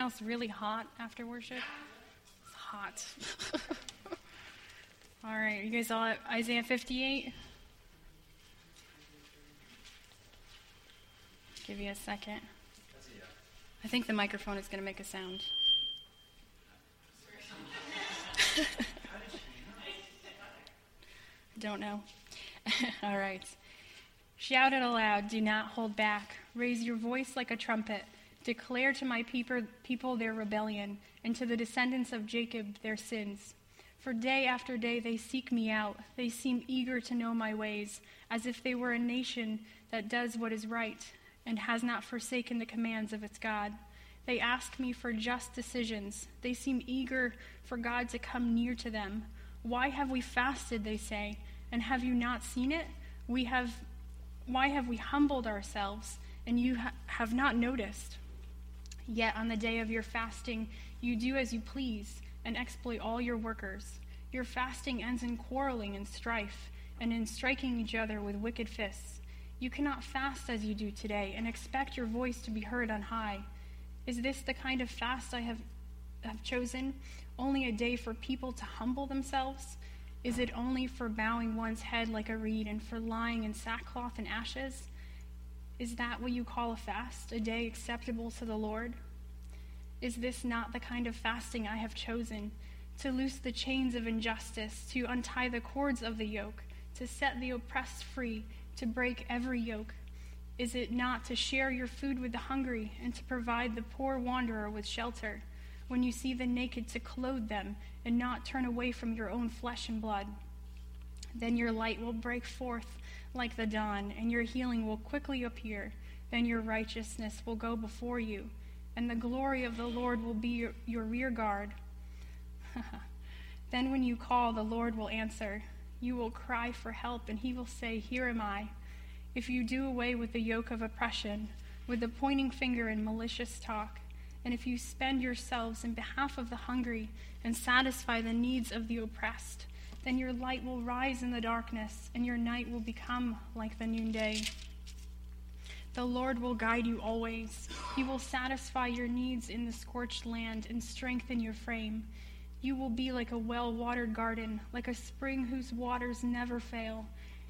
house really hot after worship? It's hot. all right, you guys all at Isaiah 58? Give you a second. I think the microphone is going to make a sound. Don't know. All right. Shout it aloud, do not hold back. Raise your voice like a trumpet. Declare to my people, their rebellion, and to the descendants of Jacob their sins. For day after day they seek me out. They seem eager to know my ways, as if they were a nation that does what is right and has not forsaken the commands of its God. They ask me for just decisions. They seem eager for God to come near to them. Why have we fasted, they say, and have you not seen it? We have why have we humbled ourselves and you ha- have not noticed? Yet on the day of your fasting, you do as you please and exploit all your workers. Your fasting ends in quarreling and strife and in striking each other with wicked fists. You cannot fast as you do today and expect your voice to be heard on high. Is this the kind of fast I have, have chosen? Only a day for people to humble themselves? Is it only for bowing one's head like a reed and for lying in sackcloth and ashes? Is that what you call a fast, a day acceptable to the Lord? Is this not the kind of fasting I have chosen? To loose the chains of injustice, to untie the cords of the yoke, to set the oppressed free, to break every yoke? Is it not to share your food with the hungry and to provide the poor wanderer with shelter? When you see the naked, to clothe them and not turn away from your own flesh and blood. Then your light will break forth like the dawn, and your healing will quickly appear. Then your righteousness will go before you, and the glory of the Lord will be your, your rear guard. then when you call, the Lord will answer. You will cry for help, and he will say, Here am I. If you do away with the yoke of oppression, with the pointing finger and malicious talk, and if you spend yourselves in behalf of the hungry and satisfy the needs of the oppressed, then your light will rise in the darkness, and your night will become like the noonday. The Lord will guide you always. He will satisfy your needs in the scorched land and strengthen your frame. You will be like a well watered garden, like a spring whose waters never fail.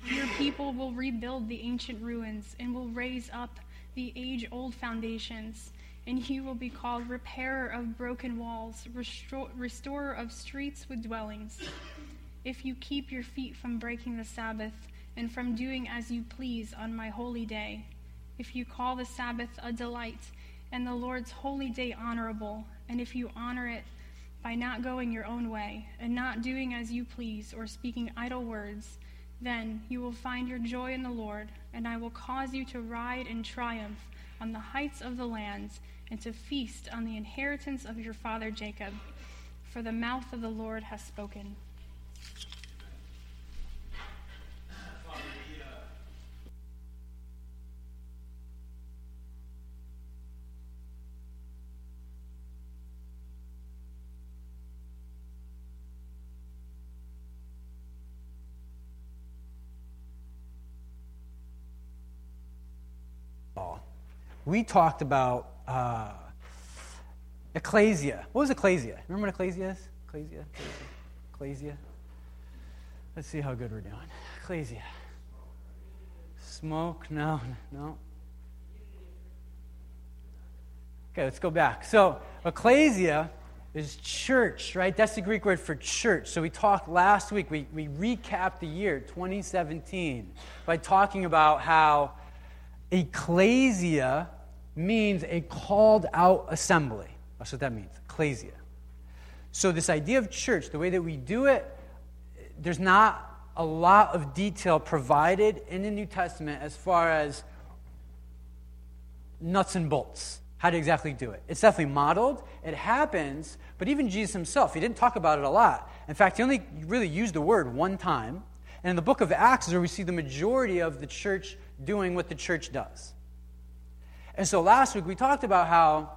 Your people will rebuild the ancient ruins and will raise up the age old foundations and he will be called repairer of broken walls, restorer of streets with dwellings. If you keep your feet from breaking the Sabbath and from doing as you please on my holy day, if you call the Sabbath a delight and the Lord's holy day honorable, and if you honor it by not going your own way and not doing as you please or speaking idle words, then you will find your joy in the Lord, and I will cause you to ride in triumph on the heights of the lands and to feast on the inheritance of your father Jacob, for the mouth of the Lord has spoken. We talked about uh, ecclesia. What was ecclesia? Remember what ecclesia is? Ecclesia? Ecclesia? Let's see how good we're doing. Ecclesia. Smoke? No, no. Okay, let's go back. So, ecclesia is church, right? That's the Greek word for church. So, we talked last week, we, we recapped the year 2017 by talking about how ecclesia means a called out assembly. That's what that means, ecclesia. So, this idea of church, the way that we do it, there's not a lot of detail provided in the New Testament as far as nuts and bolts, how to exactly do it. It's definitely modeled, it happens, but even Jesus himself, he didn't talk about it a lot. In fact, he only really used the word one time. And in the book of Acts is where we see the majority of the church doing what the church does. And so last week we talked about how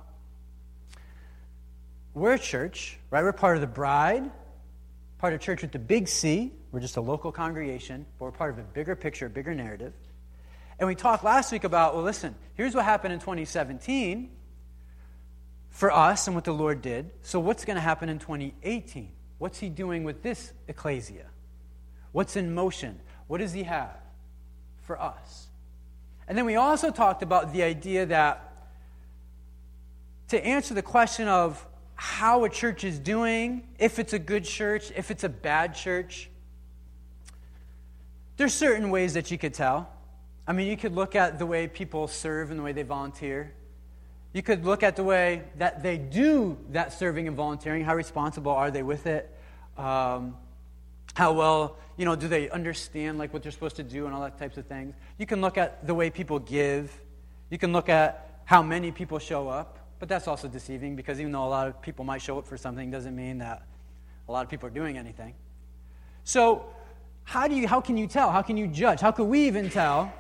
we're a church, right? We're part of the bride, part of church with the big C. We're just a local congregation, but we're part of a bigger picture, a bigger narrative. And we talked last week about, well, listen, here's what happened in 2017. for us and what the Lord did. So, what's going to happen in 2018? What's He doing with this ecclesia? What's in motion? What does He have for us? And then we also talked about the idea that to answer the question of how a church is doing, if it's a good church, if it's a bad church, there's certain ways that you could tell. I mean, you could look at the way people serve and the way they volunteer. You could look at the way that they do that serving and volunteering. How responsible are they with it? Um, how well, you know, do they understand like what they're supposed to do and all that types of things? You can look at the way people give. You can look at how many people show up. But that's also deceiving because even though a lot of people might show up for something, doesn't mean that a lot of people are doing anything. So, how, do you, how can you tell? How can you judge? How could we even tell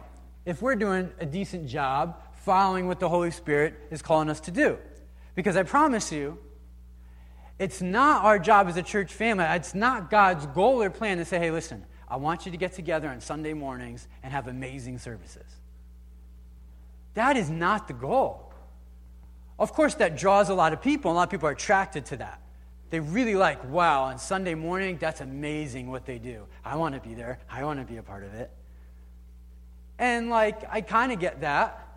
if we're doing a decent job following what the Holy Spirit is calling us to do? Because I promise you, it's not our job as a church family, it's not God's goal or plan to say, hey, listen, I want you to get together on Sunday mornings and have amazing services. That is not the goal. Of course, that draws a lot of people, a lot of people are attracted to that. They really like, wow, on Sunday morning, that's amazing what they do. I want to be there. I want to be a part of it. And, like, I kind of get that.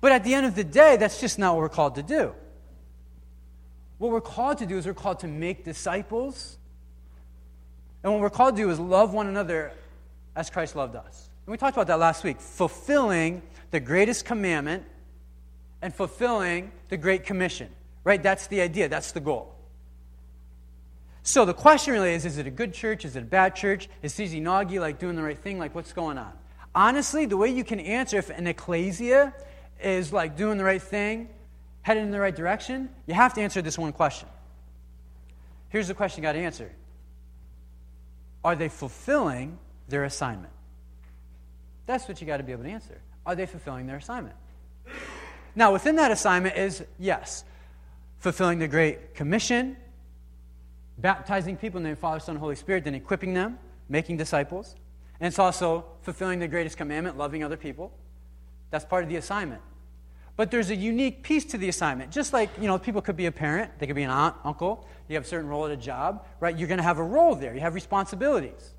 But at the end of the day, that's just not what we're called to do. What we're called to do is we're called to make disciples. And what we're called to do is love one another as Christ loved us. And we talked about that last week, fulfilling the greatest commandment and fulfilling the Great Commission. Right? That's the idea, that's the goal. So the question really is is it a good church? Is it a bad church? Is CZ Nagy like doing the right thing? Like, what's going on? Honestly, the way you can answer if an ecclesia is like doing the right thing, headed in the right direction, you have to answer this one question. Here's the question you got to answer Are they fulfilling their assignment? That's what you got to be able to answer. Are they fulfilling their assignment? Now, within that assignment is, yes, fulfilling the Great Commission, baptizing people in the name of Father, Son, Holy Spirit, then equipping them, making disciples. And it's also fulfilling the greatest commandment, loving other people. That's part of the assignment. But there's a unique piece to the assignment. Just like, you know, people could be a parent, they could be an aunt, uncle, you have a certain role at a job, right? You're going to have a role there, you have responsibilities.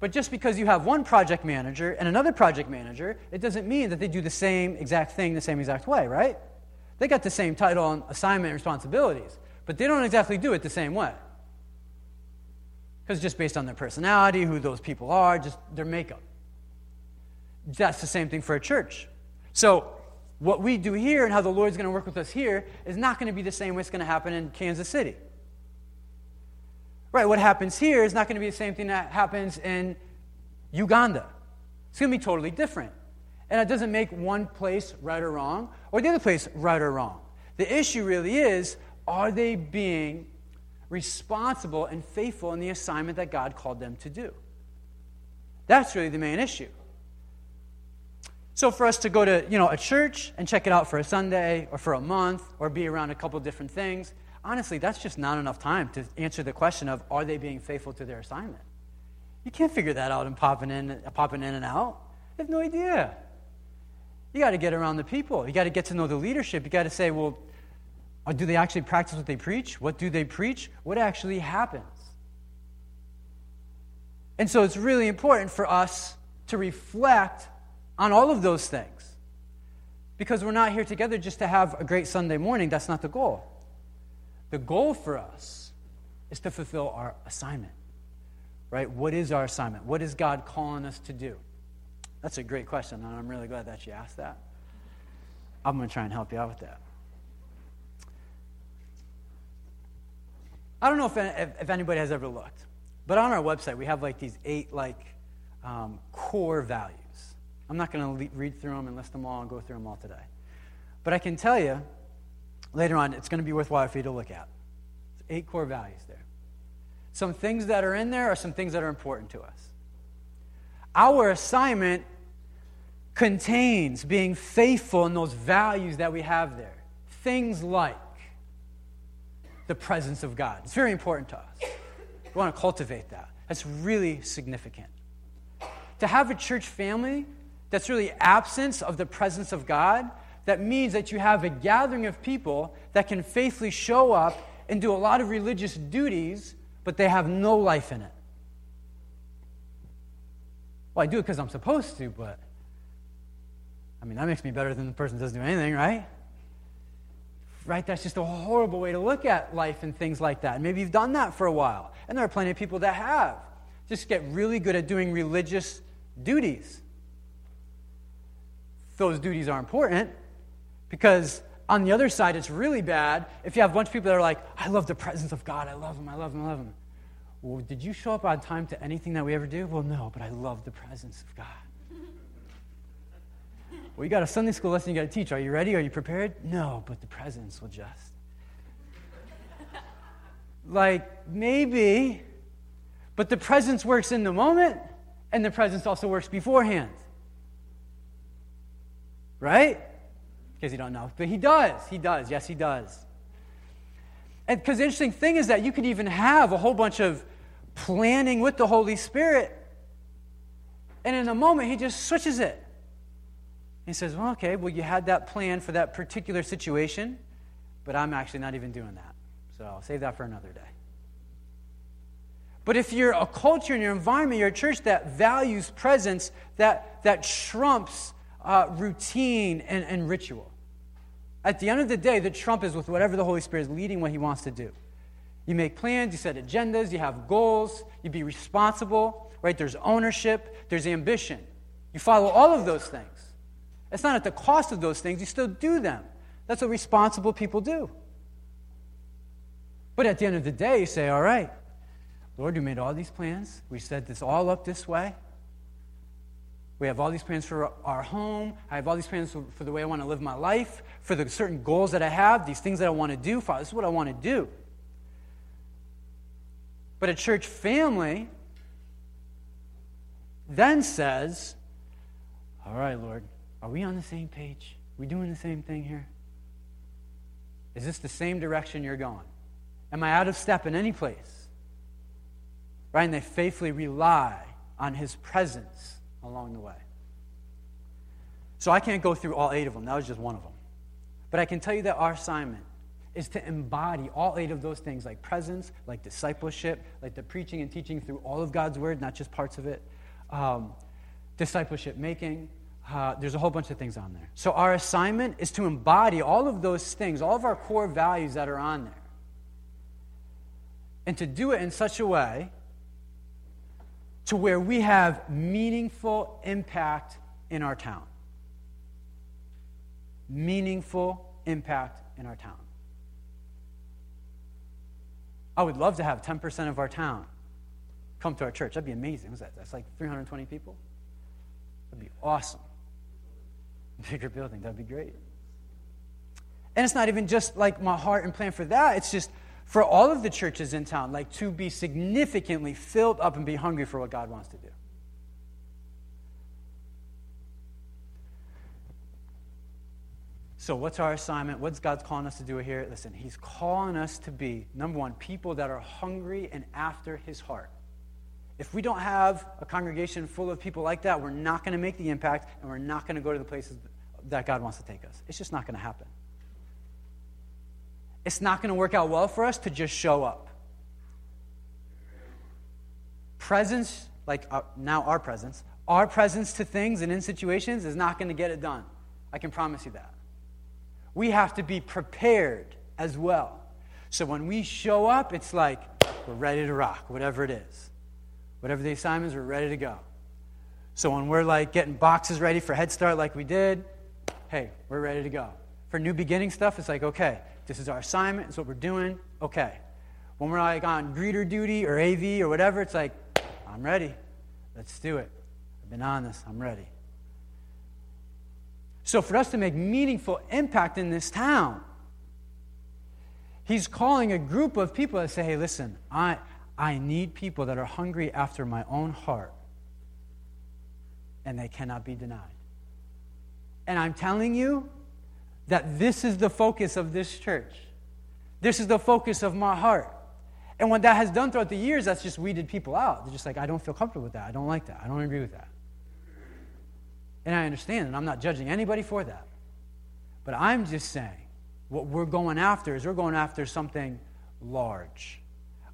But just because you have one project manager and another project manager, it doesn't mean that they do the same exact thing the same exact way, right? They got the same title and assignment and responsibilities, but they don't exactly do it the same way. Because just based on their personality, who those people are, just their makeup. That's the same thing for a church. So, what we do here and how the Lord's going to work with us here is not going to be the same way it's going to happen in Kansas City. Right, what happens here is not going to be the same thing that happens in Uganda. It's going to be totally different. And it doesn't make one place right or wrong, or the other place right or wrong. The issue really is are they being responsible and faithful in the assignment that God called them to do? That's really the main issue. So for us to go to, you know, a church and check it out for a Sunday or for a month or be around a couple different things, honestly, that's just not enough time to answer the question of are they being faithful to their assignment? You can't figure that out in popping in, popping in and out. You have no idea. You got to get around the people. You got to get to know the leadership. You got to say, well, uh, do they actually practice what they preach? What do they preach? What actually happens? And so it's really important for us to reflect on all of those things. Because we're not here together just to have a great Sunday morning. That's not the goal. The goal for us is to fulfill our assignment, right? What is our assignment? What is God calling us to do? That's a great question, and I'm really glad that you asked that. I'm going to try and help you out with that. I don't know if, if anybody has ever looked, but on our website we have like these eight like um, core values. I'm not going to read through them and list them all and go through them all today, but I can tell you later on, it's going to be worthwhile for you to look at. It's eight core values there. Some things that are in there are some things that are important to us. Our assignment contains being faithful in those values that we have there. Things like the presence of God. It's very important to us. We want to cultivate that. That's really significant. To have a church family that's really absence of the presence of God, that means that you have a gathering of people that can faithfully show up and do a lot of religious duties, but they have no life in it. Well, I do it because I'm supposed to, but I mean, that makes me better than the person who doesn't do anything, right? Right? That's just a horrible way to look at life and things like that. Maybe you've done that for a while. And there are plenty of people that have. Just get really good at doing religious duties. Those duties are important because on the other side, it's really bad if you have a bunch of people that are like, I love the presence of God. I love Him. I love Him. I love Him. Well, did you show up on time to anything that we ever do? Well, no, but I love the presence of God. Well, you got a Sunday school lesson you got to teach. Are you ready? Are you prepared? No, but the presence will just. like, maybe, but the presence works in the moment, and the presence also works beforehand. Right? Because you don't know. But he does. He does. Yes, he does. And because the interesting thing is that you could even have a whole bunch of planning with the Holy Spirit, and in a moment, he just switches it. He says, Well, okay, well, you had that plan for that particular situation, but I'm actually not even doing that. So I'll save that for another day. But if you're a culture in your environment, you're a church that values presence, that, that trumps uh, routine and, and ritual. At the end of the day, the trump is with whatever the Holy Spirit is leading what He wants to do. You make plans, you set agendas, you have goals, you be responsible, right? There's ownership, there's ambition. You follow all of those things. It's not at the cost of those things, you still do them. That's what responsible people do. But at the end of the day, you say, All right, Lord, you made all these plans. We set this all up this way. We have all these plans for our home. I have all these plans for, the way I want to live my life, for the certain goals that I have, these things that I want to do. Father, this is what I want to do. But a church family then says, All right, Lord, are we on the same page? Are we doing the same thing here? Is this the same direction you're going? Am I out of step in any place? Right? And they faithfully rely on his presence along the way. So I can't go through all eight of them. That was just one of them. But I can tell you that our assignment is to embody all eight of those things like presence, like discipleship, like the preaching and teaching through all of God's word, not just parts of it, um, discipleship making, uh, there's a whole bunch of things on there. So, our assignment is to embody all of those things, all of our core values that are on there. And to do it in such a way to where we have meaningful impact in our town. Meaningful impact in our town. I would love to have 10% of our town come to our church. That'd be amazing. What's that? That's like 320 people? That'd be awesome bigger building. That'd be great. And it's not even just like my heart and plan for that, it's just for all of the churches in town, like to be significantly filled up and be hungry for what God wants to do. So, what's our assignment? What's God's calling us to do here? Listen, He's calling us to be, number one, people that are hungry and after His heart. If we don't have a congregation full of people like that, we're not going to make the impact and we're not going to go to the places that God wants to take us. It's just not going to happen. It's not going to work out well for us to just show up. Presence, like uh, now our presence, our presence to things and in situations is not going to get it done. I can promise you that. We have to be prepared as well. So when we show up, it's like we're ready to rock, whatever it is. Whatever the assignments, we're ready to go. So when we're like getting boxes ready for Head Start like we did, hey, we're ready to go. For new beginning stuff, it's like, okay, this is our assignment, it's what we're doing, okay. When we're like on greeter duty or AV or whatever, it's like, I'm ready. Let's do it. I've been on this, I'm ready. So for us to make meaningful impact in this town, he's calling a group of people that say, hey, listen, I, I need people that are hungry after my own heart, and they cannot be denied. And I'm telling you that this is the focus of this church. This is the focus of my heart. And what that has done throughout the years, that's just weeded people out. They're just like, I don't feel comfortable with that. I don't like that. I don't agree with that. And I understand, and I'm not judging anybody for that. But I'm just saying, what we're going after is we're going after something large.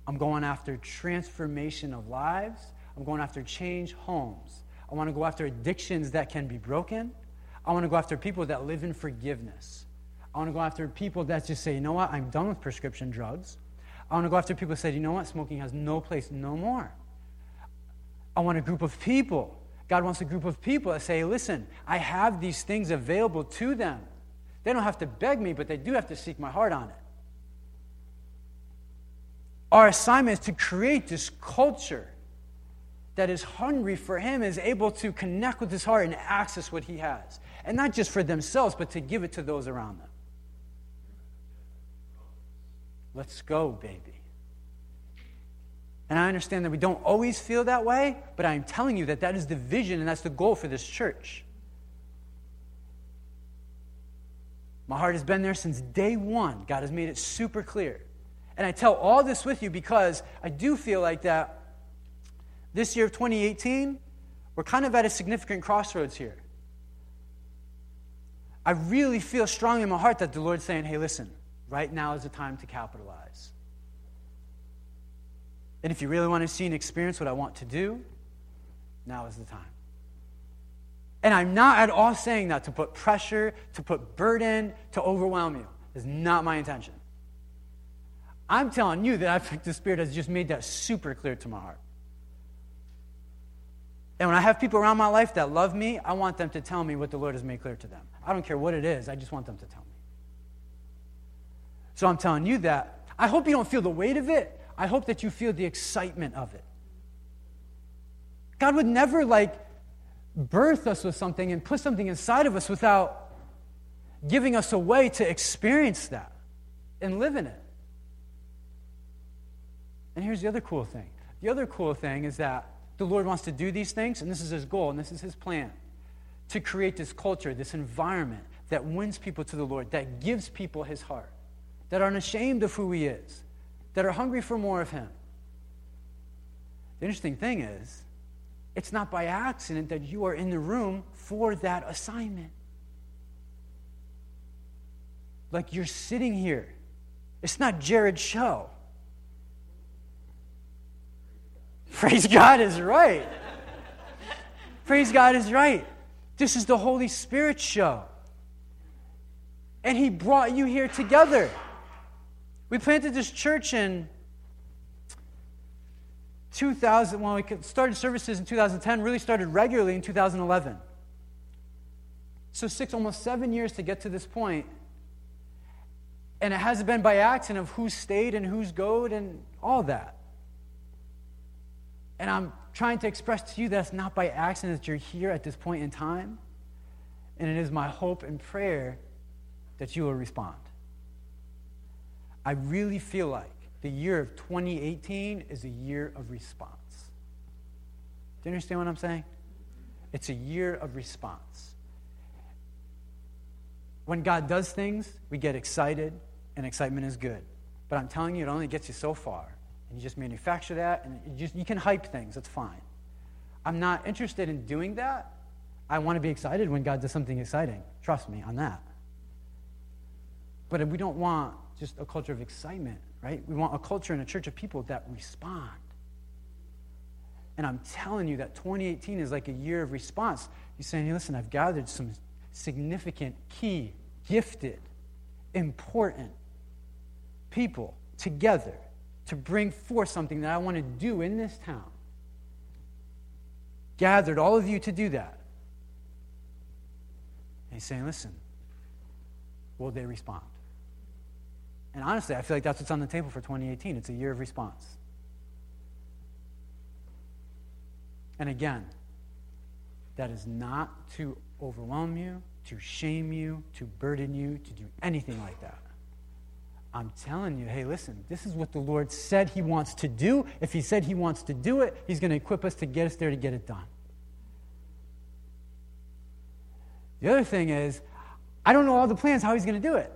I'm going after transformation of lives. I'm going after change homes. I want to go after addictions that can be broken. I want to go after people that live in forgiveness. I want to go after people that just say, you know what, I'm done with prescription drugs. I want to go after people that say, you know what, smoking has no place no more. I want a group of people. God wants a group of people that say, listen, I have these things available to them. They don't have to beg me, but they do have to seek my heart on it. Our assignment is to create this culture that is hungry for Him, is able to connect with His heart and access what He has. And not just for themselves, but to give it to those around them. Let's go, baby. And I understand that we don't always feel that way, but I'm telling you that that is the vision and that's the goal for this church. My heart has been there since day one. God has made it super clear. And I tell all this with you because I do feel like that this year of 2018, we're kind of at a significant crossroads here. I really feel strong in my heart that the Lord's saying, hey, listen, right now is the time to capitalize. And if you really want to see and experience what I want to do, now is the time. And I'm not at all saying that to put pressure, to put burden, to overwhelm you. Is not my intention. I'm telling you that I think the Spirit has just made that super clear to my heart. And when I have people around my life that love me, I want them to tell me what the Lord has made clear to them. I don't care what it is, I just want them to tell me. So I'm telling you that. I hope you don't feel the weight of it. I hope that you feel the excitement of it. God would never like birth us with something and put something inside of us without giving us a way to experience that and live in it. And here's the other cool thing the other cool thing is that the Lord wants to do these things, and this is His goal, and this is His plan to create this culture, this environment that wins people to the Lord, that gives people His heart, that aren't ashamed of who He is, that are hungry for more of Him. The interesting thing is, it's not by accident that you are in the room for that assignment. Like you're sitting here. It's not Jared's show. Praise God is right. Praise God is right. This is the Holy Spirit show. And He brought you here together. We planted this church in 2000, when we started services in 2010, really started regularly in 2011. So, six, almost seven years to get to this point. And it hasn't been by accident of who's stayed and who's goed and all that. And I'm trying to express to you that it's not by accident that you're here at this point in time. And it is my hope and prayer that you will respond. I really feel like the year of 2018 is a year of response. Do you understand what I'm saying? It's a year of response. When God does things, we get excited, and excitement is good. But I'm telling you, it only gets you so far. And you just manufacture that, and you, just, you can hype things, that's fine. I'm not interested in doing that. I want to be excited when God does something exciting. Trust me on that. But we don't want just a culture of excitement, right? We want a culture and a church of people that respond. And I'm telling you that 2018 is like a year of response. He's saying, hey, listen, I've gathered some significant, key, gifted, important people together to bring forth something that I want to do in this town. Gathered all of you to do that. And he's saying, listen, will they respond? And honestly, I feel like that's what's on the table for 2018. It's a year of response. And again, that is not to overwhelm you, to shame you, to burden you, to do anything like that. I'm telling you, hey, listen, this is what the Lord said He wants to do. If He said He wants to do it, He's going to equip us to get us there to get it done. The other thing is, I don't know all the plans how He's going to do it.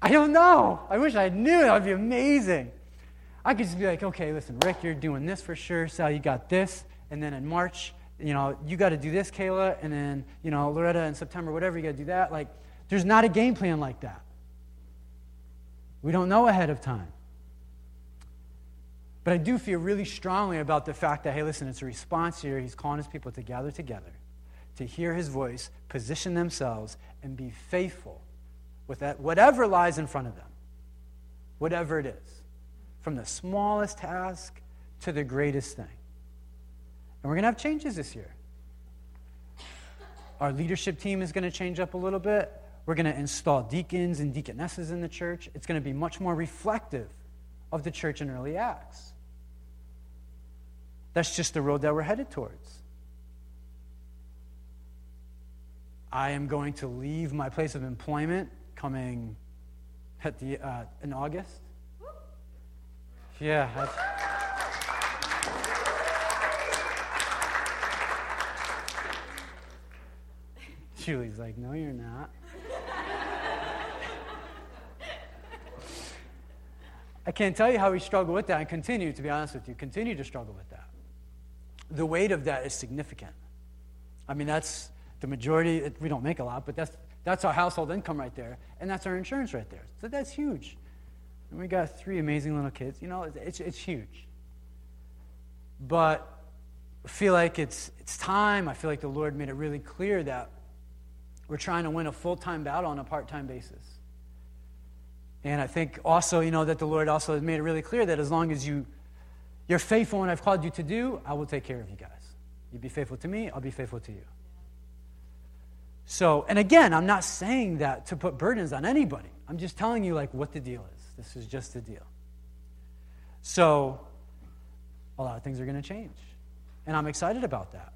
I don't know. I wish I knew. That would be amazing. I could just be like, okay, listen, Rick, you're doing this for sure. Sal, you got this. And then in March, you know, you got to do this, Kayla, and then, you know, Loretta in September, whatever, you got to do that. Like, there's not a game plan like that. We don't know ahead of time. But I do feel really strongly about the fact that, hey, listen, it's a response here. He's calling his people to gather together, to hear his voice, position themselves, and be faithful with that, whatever lies in front of them, whatever it is, from the smallest task to the greatest thing. And we're going to have changes this year. Our leadership team is going to change up a little bit. We're going to install deacons and deaconesses in the church. It's going to be much more reflective of the church in early Acts. That's just the road that we're headed towards. I am going to leave my place of employment coming at the, uh, in August. Yeah. Julie's like, no, you're not. I can't tell you how we struggle with that and continue, to be honest with you, continue to struggle with that. The weight of that is significant. I mean, that's the majority, we don't make a lot, but that's, that's our household income right there, and that's our insurance right there. So that's huge. And we got three amazing little kids. You know, it's, it's huge. But I feel like it's, it's time. I feel like the Lord made it really clear that we're trying to win a full time battle on a part time basis. And I think also, you know, that the Lord also has made it really clear that as long as you, you're faithful in what I've called you to do, I will take care of you guys. You be faithful to me, I'll be faithful to you. So, and again, I'm not saying that to put burdens on anybody. I'm just telling you, like, what the deal is. This is just the deal. So, a lot of things are going to change. And I'm excited about that.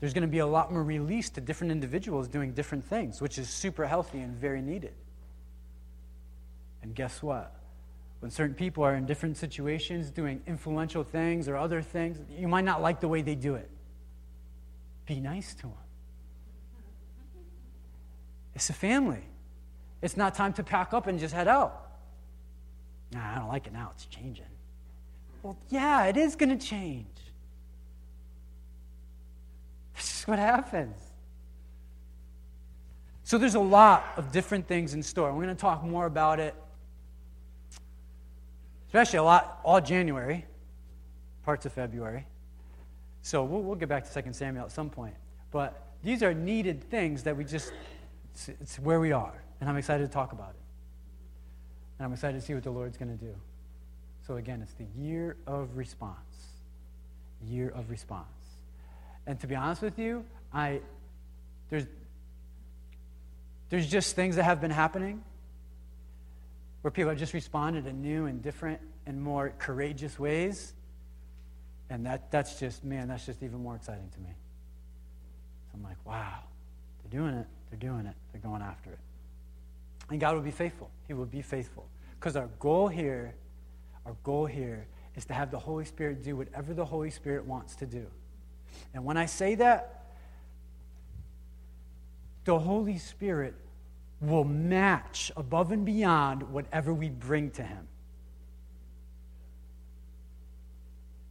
There's going to be a lot more release to different individuals doing different things, which is super healthy and very needed. And guess what? When certain people are in different situations doing influential things or other things, you might not like the way they do it. Be nice to them. It's a family. It's not time to pack up and just head out. Nah, I don't like it now. It's changing. Well, yeah, it is going to change. This is what happens. So there's a lot of different things in store. We're going to talk more about it especially a lot all January, parts of February. So we'll, we'll get back to 2 Samuel at some point. But these are needed things that we just, it's, it's where we are. And I'm excited to talk about it. And I'm excited to see what the Lord's going to do. So again, it's the year of response. Year of response. And to be honest with you, I there's there's just things that have been happening where people have just responded in new and different and more courageous ways. And that, that's just, man, that's just even more exciting to me. So I'm like, wow, they're doing it. They're doing it. They're going after it. And God will be faithful. He will be faithful. Because our goal here, our goal here is to have the Holy Spirit do whatever the Holy Spirit wants to do. And when I say that, the Holy Spirit will match above and beyond whatever we bring to Him.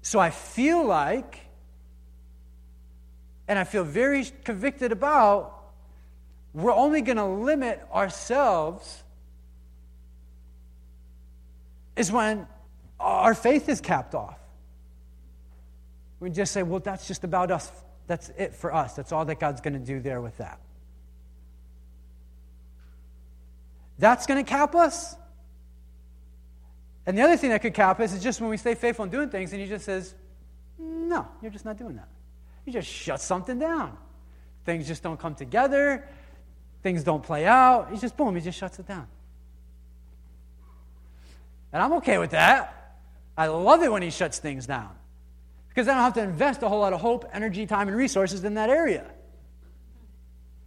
So I feel like, and I feel very convicted about, we're only going to limit ourselves is when our faith is capped off. We just say, well, that's just about us. That's it for us. That's all that God's going to do there with that. That's going to cap us. And the other thing that could cap us is just when we stay faithful in doing things and he just says, no, you're just not doing that. He just shuts something down. Things just don't come together. Things don't play out. He just, boom, he just shuts it down. And I'm okay with that. I love it when he shuts things down because I don't have to invest a whole lot of hope, energy, time, and resources in that area.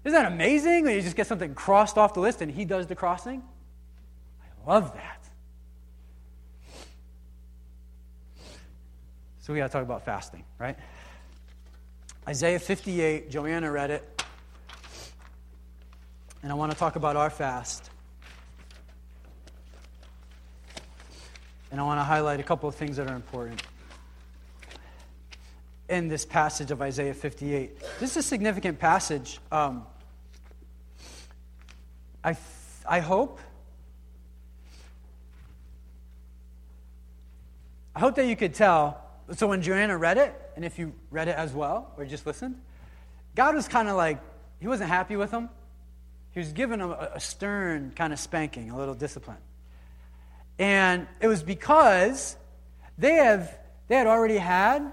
Isn't that amazing when you just get something crossed off the list and he does the crossing? I love that. So we got to talk about fasting, right? Isaiah 58, Joanna read it. And I want to talk about our fast. And I want to highlight a couple of things that are important. In this passage of Isaiah 58. This is a significant passage. Um, I, I hope. I hope that you could tell. So when Joanna read it, and if you read it as well, or just listened, God was kind of like, he wasn't happy with them. He was giving them a, a stern kind of spanking, a little discipline. And it was because they, have, they had already had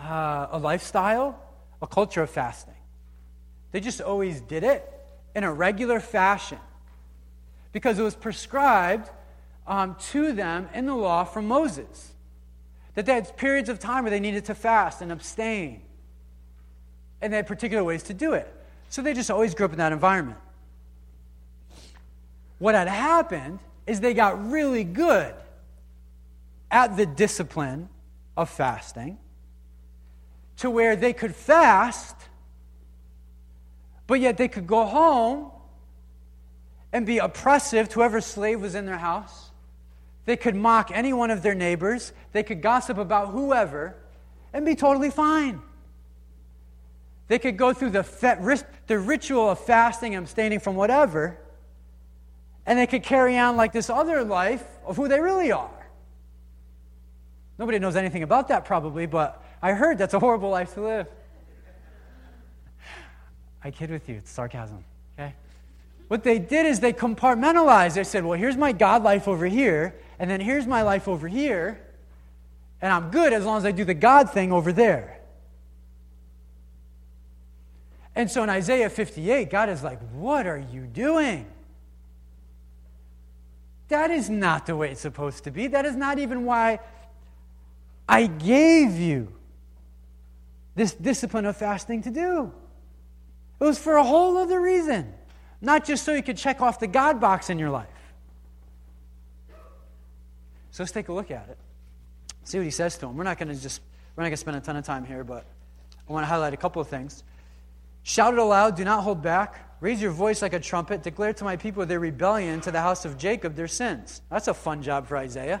uh, a lifestyle, a culture of fasting. They just always did it in a regular fashion because it was prescribed um, to them in the law from Moses. That they had periods of time where they needed to fast and abstain. And they had particular ways to do it. So they just always grew up in that environment. What had happened is they got really good at the discipline of fasting to where they could fast, but yet they could go home and be oppressive to whoever slave was in their house. They could mock any one of their neighbors. They could gossip about whoever and be totally fine. They could go through the, the ritual of fasting and abstaining from whatever, and they could carry on like this other life of who they really are. Nobody knows anything about that, probably, but I heard that's a horrible life to live. I kid with you, it's sarcasm, okay? What they did is they compartmentalized. They said, well, here's my God life over here, and then here's my life over here, and I'm good as long as I do the God thing over there. And so in Isaiah 58, God is like, What are you doing? That is not the way it's supposed to be. That is not even why I gave you this discipline of fasting to do. It was for a whole other reason, not just so you could check off the God box in your life. So let's take a look at it. See what he says to him. We're not going to just we're not going to spend a ton of time here, but I want to highlight a couple of things. Shout it aloud, do not hold back. Raise your voice like a trumpet. Declare to my people their rebellion, to the house of Jacob their sins. That's a fun job for Isaiah.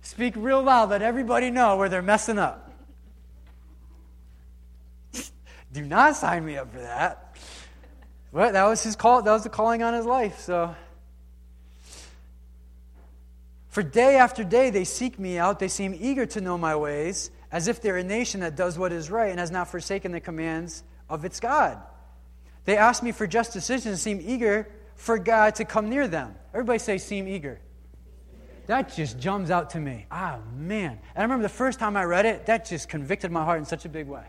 Speak real loud, let everybody know where they're messing up. Do not sign me up for that. Well, that was his call. That was the calling on his life. So, for day after day they seek me out. They seem eager to know my ways, as if they're a nation that does what is right and has not forsaken the commands of its God. They ask me for just decisions and seem eager for God to come near them. Everybody say, seem eager. That just jumps out to me. Ah, man. And I remember the first time I read it, that just convicted my heart in such a big way.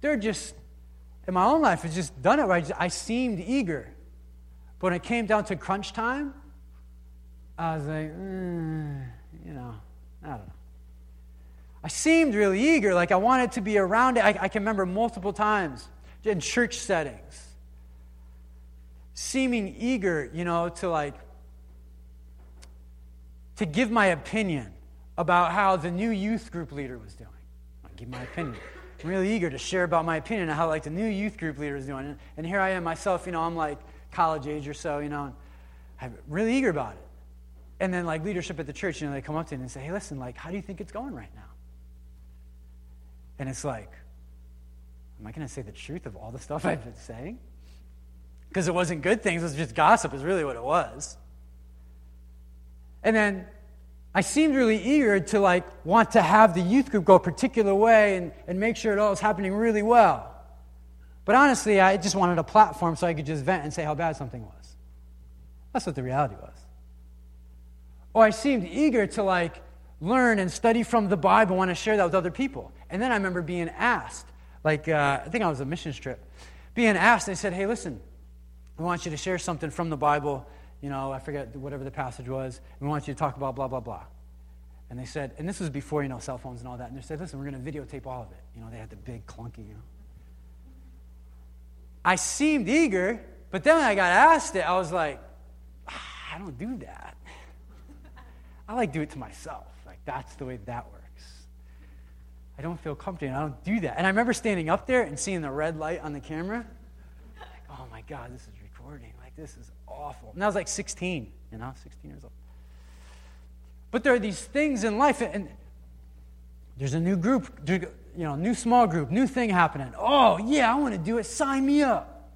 They're just, in my own life, it's just done it right. I seemed eager. But when it came down to crunch time, I was like, mm, you know, I don't know. I seemed really eager, like I wanted to be around it. I, I can remember multiple times in church settings, seeming eager, you know, to like, to give my opinion about how the new youth group leader was doing. I give my opinion. I'm really eager to share about my opinion on how like the new youth group leader is doing. And, and here I am myself, you know, I'm like college age or so, you know, I'm really eager about it. And then like leadership at the church, you know, they come up to me and say, hey, listen, like, how do you think it's going right now? And it's like, am I going to say the truth of all the stuff I've been saying? Because it wasn't good things, it was just gossip, is really what it was. And then I seemed really eager to like want to have the youth group go a particular way and, and make sure it all was happening really well. But honestly, I just wanted a platform so I could just vent and say how bad something was. That's what the reality was. Or I seemed eager to like learn and study from the Bible, want to share that with other people. And then I remember being asked, like uh, I think I was a mission trip, being asked, they said, hey, listen, we want you to share something from the Bible you know, I forget whatever the passage was, we want you to talk about blah, blah, blah. And they said, and this was before, you know, cell phones and all that. And they said, listen, we're going to videotape all of it. You know, they had the big clunky, you know. I seemed eager, but then when I got asked it, I was like, ah, I don't do that. I like do it to myself. Like, that's the way that works. I don't feel comfortable. I don't do that. And I remember standing up there and seeing the red light on the camera. Like, oh my God, this is recording. Like, this is awful. And I was like 16, you know, 16 years old. But there are these things in life, and there's a new group, you know, new small group, new thing happening. Oh, yeah, I want to do it. Sign me up.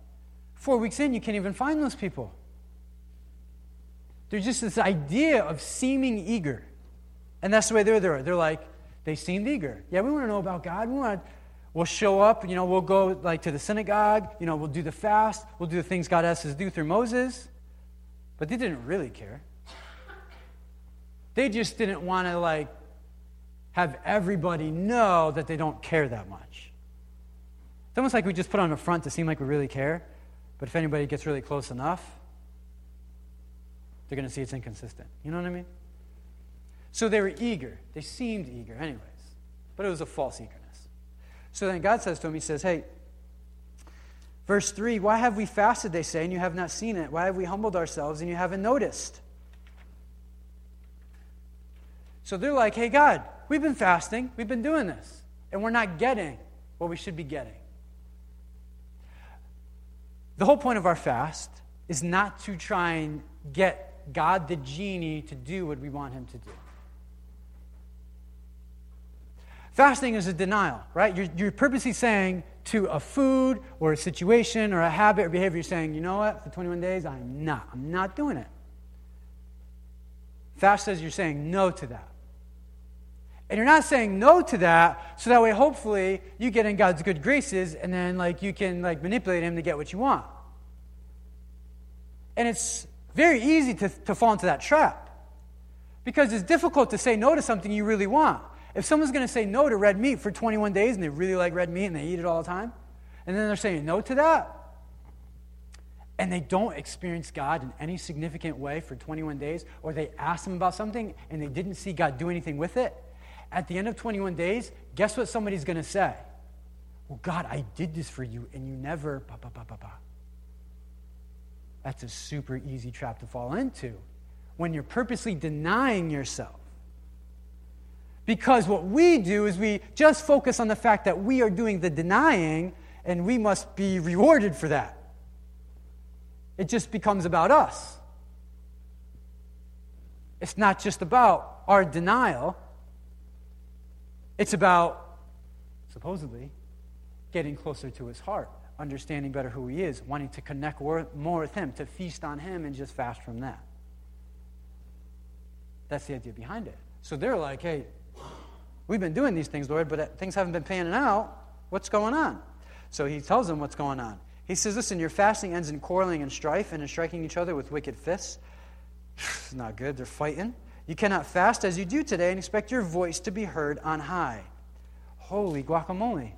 Four weeks in, you can't even find those people. There's just this idea of seeming eager. And that's the way they're there. They're like, they seemed eager. Yeah, we want to know about God. We want to, we'll show up, you know, we'll go like to the synagogue, you know, we'll do the fast, we'll do the things God asked us to do through Moses. But they didn't really care. They just didn't want to like have everybody know that they don't care that much. It's almost like we just put on a front to seem like we really care, but if anybody gets really close enough, they're going to see it's inconsistent. You know what I mean? So they were eager. They seemed eager, anyways, but it was a false eagerness. So then God says to him, He says, Hey, verse 3 Why have we fasted, they say, and you have not seen it? Why have we humbled ourselves and you haven't noticed? So they're like, Hey, God, we've been fasting, we've been doing this, and we're not getting what we should be getting. The whole point of our fast is not to try and get God the genie to do what we want him to do. Fasting is a denial, right? You're, you're purposely saying to a food or a situation or a habit or behavior, you're saying, you know what, for 21 days, I'm not. I'm not doing it. Fast says you're saying no to that. And you're not saying no to that, so that way hopefully you get in God's good graces and then like you can like manipulate him to get what you want. And it's very easy to, to fall into that trap. Because it's difficult to say no to something you really want. If someone's going to say no to red meat for 21 days and they really like red meat and they eat it all the time, and then they're saying no to that, and they don't experience God in any significant way for 21 days, or they ask them about something and they didn't see God do anything with it, at the end of 21 days, guess what somebody's going to say? Well, God, I did this for you, and you never. That's a super easy trap to fall into when you're purposely denying yourself. Because what we do is we just focus on the fact that we are doing the denying and we must be rewarded for that. It just becomes about us. It's not just about our denial, it's about, supposedly, getting closer to his heart, understanding better who he is, wanting to connect more with him, to feast on him and just fast from that. That's the idea behind it. So they're like, hey, we've been doing these things, Lord, but uh, things haven't been panning out. What's going on? So he tells them what's going on. He says, listen, your fasting ends in quarreling and strife and in striking each other with wicked fists. it's not good. They're fighting. You cannot fast as you do today and expect your voice to be heard on high. Holy guacamole.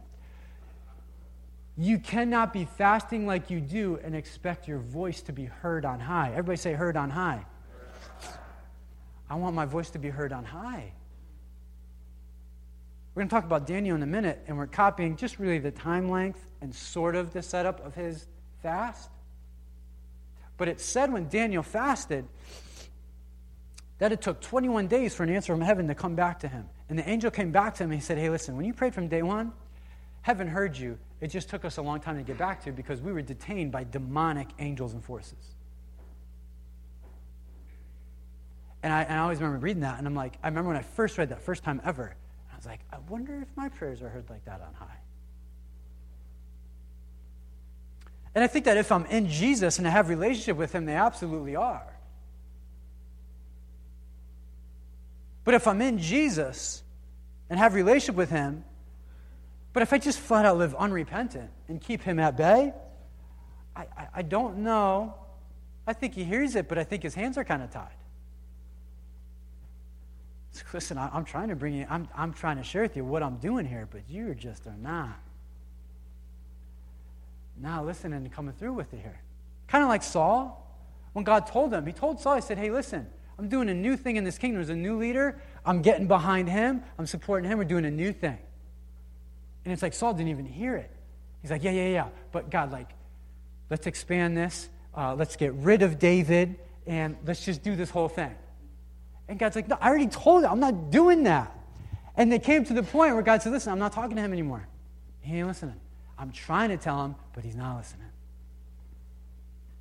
You cannot be fasting like you do and expect your voice to be heard on high. Everybody say, heard on high. I want my voice to be heard on high. We're going to talk about Daniel in a minute, and we're copying just really the time length and sort of the setup of his fast. But it said when Daniel fasted, that it took 21 days for an answer from heaven to come back to him. And the angel came back to him and he said, Hey, listen, when you prayed from day one, heaven heard you. It just took us a long time to get back to because we were detained by demonic angels and forces. And I, and I always remember reading that, and I'm like, I remember when I first read that, first time ever, was like, I wonder if my prayers are heard like that on high. And I think that if I'm in Jesus and I have relationship with him, they absolutely are. But if I'm in Jesus and have relationship with him, but if I just flat out live unrepentant and keep him at bay, I, I, I don't know. I think he hears it, but I think his hands are kind of tied. Listen, I, am trying to bring you, I'm, I'm trying to share with you what I'm doing here, but you just are not. Now listening and coming through with it here. Kind of like Saul. When God told him, he told Saul, he said, hey, listen, I'm doing a new thing in this kingdom. There's a new leader. I'm getting behind him. I'm supporting him. We're doing a new thing. And it's like Saul didn't even hear it. He's like, yeah, yeah, yeah. But God, like, let's expand this. Uh, let's get rid of David and let's just do this whole thing. And God's like, no, I already told you, I'm not doing that. And they came to the point where God said, listen, I'm not talking to him anymore. He ain't listening. I'm trying to tell him, but he's not listening.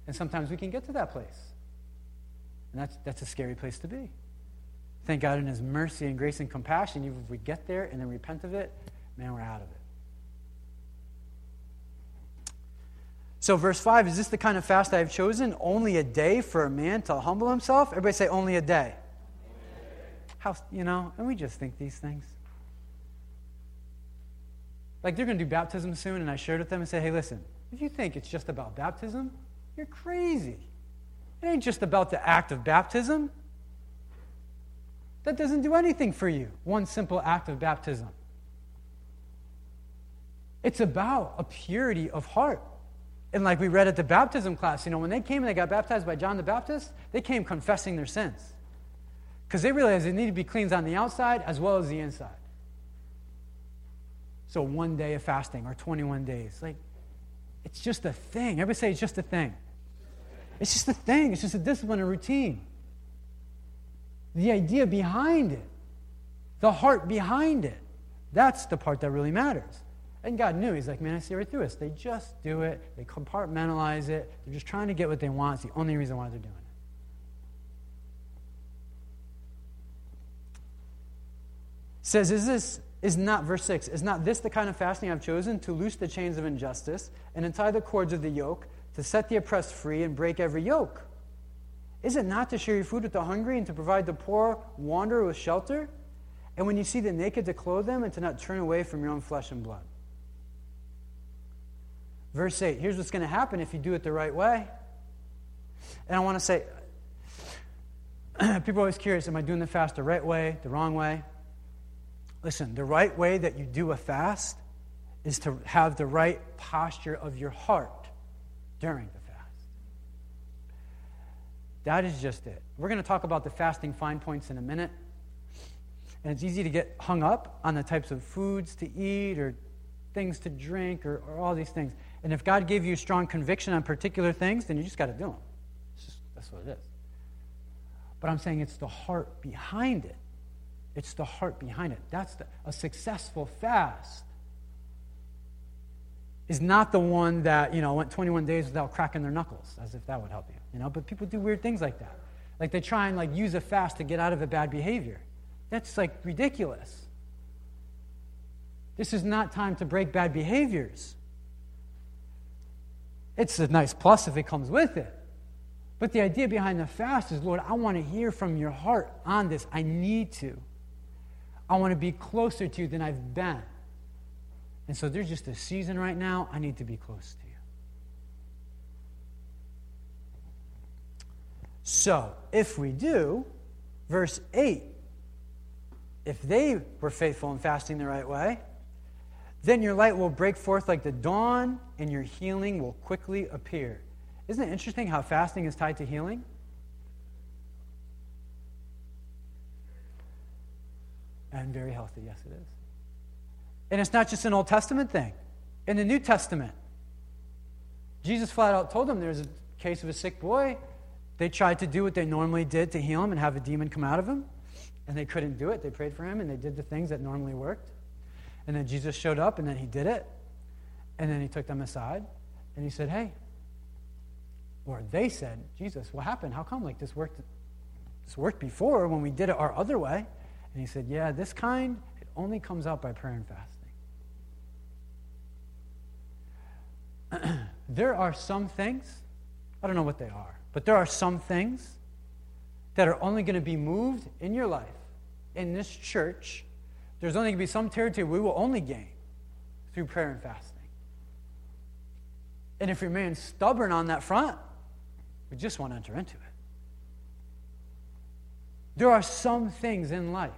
And sometimes we can get to that place. And that's, that's a scary place to be. thank God in His mercy and grace and compassion, even if we get there and then repent of it, man, we're out of it. So, verse 5 is this the kind of fast I have chosen? Only a day for a man to humble himself? Everybody say, only a day. How, you know, and we just think these things. Like they're going to do baptism soon, and I shared with them and said, hey, listen, if you think it's just about baptism, you're crazy. It ain't just about the act of baptism. That doesn't do anything for you, one simple act of baptism. It's about a purity of heart. And like we read at the baptism class, you know, when they came and they got baptized by John the Baptist, they came confessing their sins. Because they realized they need to be cleansed on the outside as well as the inside. So one day of fasting or 21 days. Like, it's just a thing. Everybody say it's just a thing. It's just a thing. It's just a discipline, a routine. The idea behind it, the heart behind it, that's the part that really matters. And God knew. He's like, man, I see right through us. They just do it. They compartmentalize it. They're just trying to get what they want. It's the only reason why they're doing it. Says, is this is not verse 6 is not this the kind of fasting i've chosen to loose the chains of injustice and untie the cords of the yoke to set the oppressed free and break every yoke is it not to share your food with the hungry and to provide the poor wanderer with shelter and when you see the naked to clothe them and to not turn away from your own flesh and blood Verse 8 here's what's going to happen if you do it the right way. And I want to say, people are always curious am I doing the fast the right way, the wrong way? Listen, the right way that you do a fast is to have the right posture of your heart during the fast. That is just it. We're going to talk about the fasting fine points in a minute. And it's easy to get hung up on the types of foods to eat or things to drink or, or all these things. And if God gave you strong conviction on particular things, then you just got to do them. Just, that's what it is. But I'm saying it's the heart behind it. It's the heart behind it. That's the, a successful fast. Is not the one that, you know, went 21 days without cracking their knuckles, as if that would help you. You know, but people do weird things like that. Like they try and like use a fast to get out of a bad behavior. That's like ridiculous. This is not time to break bad behaviors. It's a nice plus if it comes with it. But the idea behind the fast is, Lord, I want to hear from your heart on this. I need to. I want to be closer to you than I've been. And so there's just a season right now, I need to be close to you. So, if we do, verse 8, if they were faithful in fasting the right way, then your light will break forth like the dawn, and your healing will quickly appear. Isn't it interesting how fasting is tied to healing? And very healthy, yes, it is. And it's not just an Old Testament thing. In the New Testament, Jesus flat out told them there's a case of a sick boy. They tried to do what they normally did to heal him and have a demon come out of him, and they couldn't do it. They prayed for him, and they did the things that normally worked. And then Jesus showed up, and then he did it. And then he took them aside, and he said, Hey, or they said, Jesus, what happened? How come like this worked? This worked before when we did it our other way. And he said, Yeah, this kind, it only comes out by prayer and fasting. there are some things, I don't know what they are, but there are some things that are only going to be moved in your life, in this church, there's only going to be some territory we will only gain through prayer and fasting. And if you remain stubborn on that front, we just won't enter into it. There are some things in life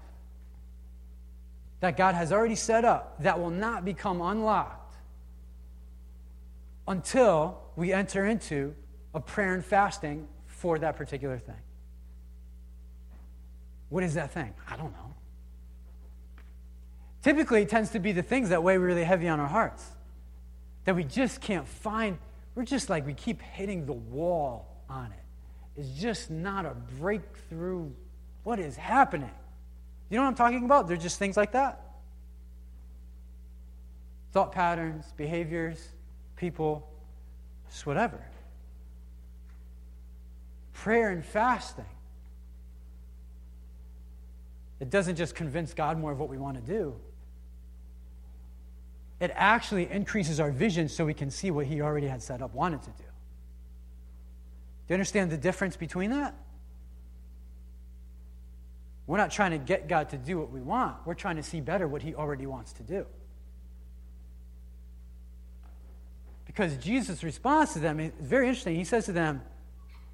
that God has already set up that will not become unlocked until we enter into a prayer and fasting for that particular thing. What is that thing? I don't know. Typically, it tends to be the things that weigh really heavy on our hearts that we just can't find. We're just like we keep hitting the wall on it. It's just not a breakthrough. What is happening? You know what I'm talking about? They're just things like that. Thought patterns, behaviors, people, just whatever. Prayer and fasting it doesn't just convince God more of what we want to do, it actually increases our vision so we can see what He already had set up, wanted to do. Do you understand the difference between that? We're not trying to get God to do what we want. We're trying to see better what He already wants to do. Because Jesus' response to them is very interesting. He says to them,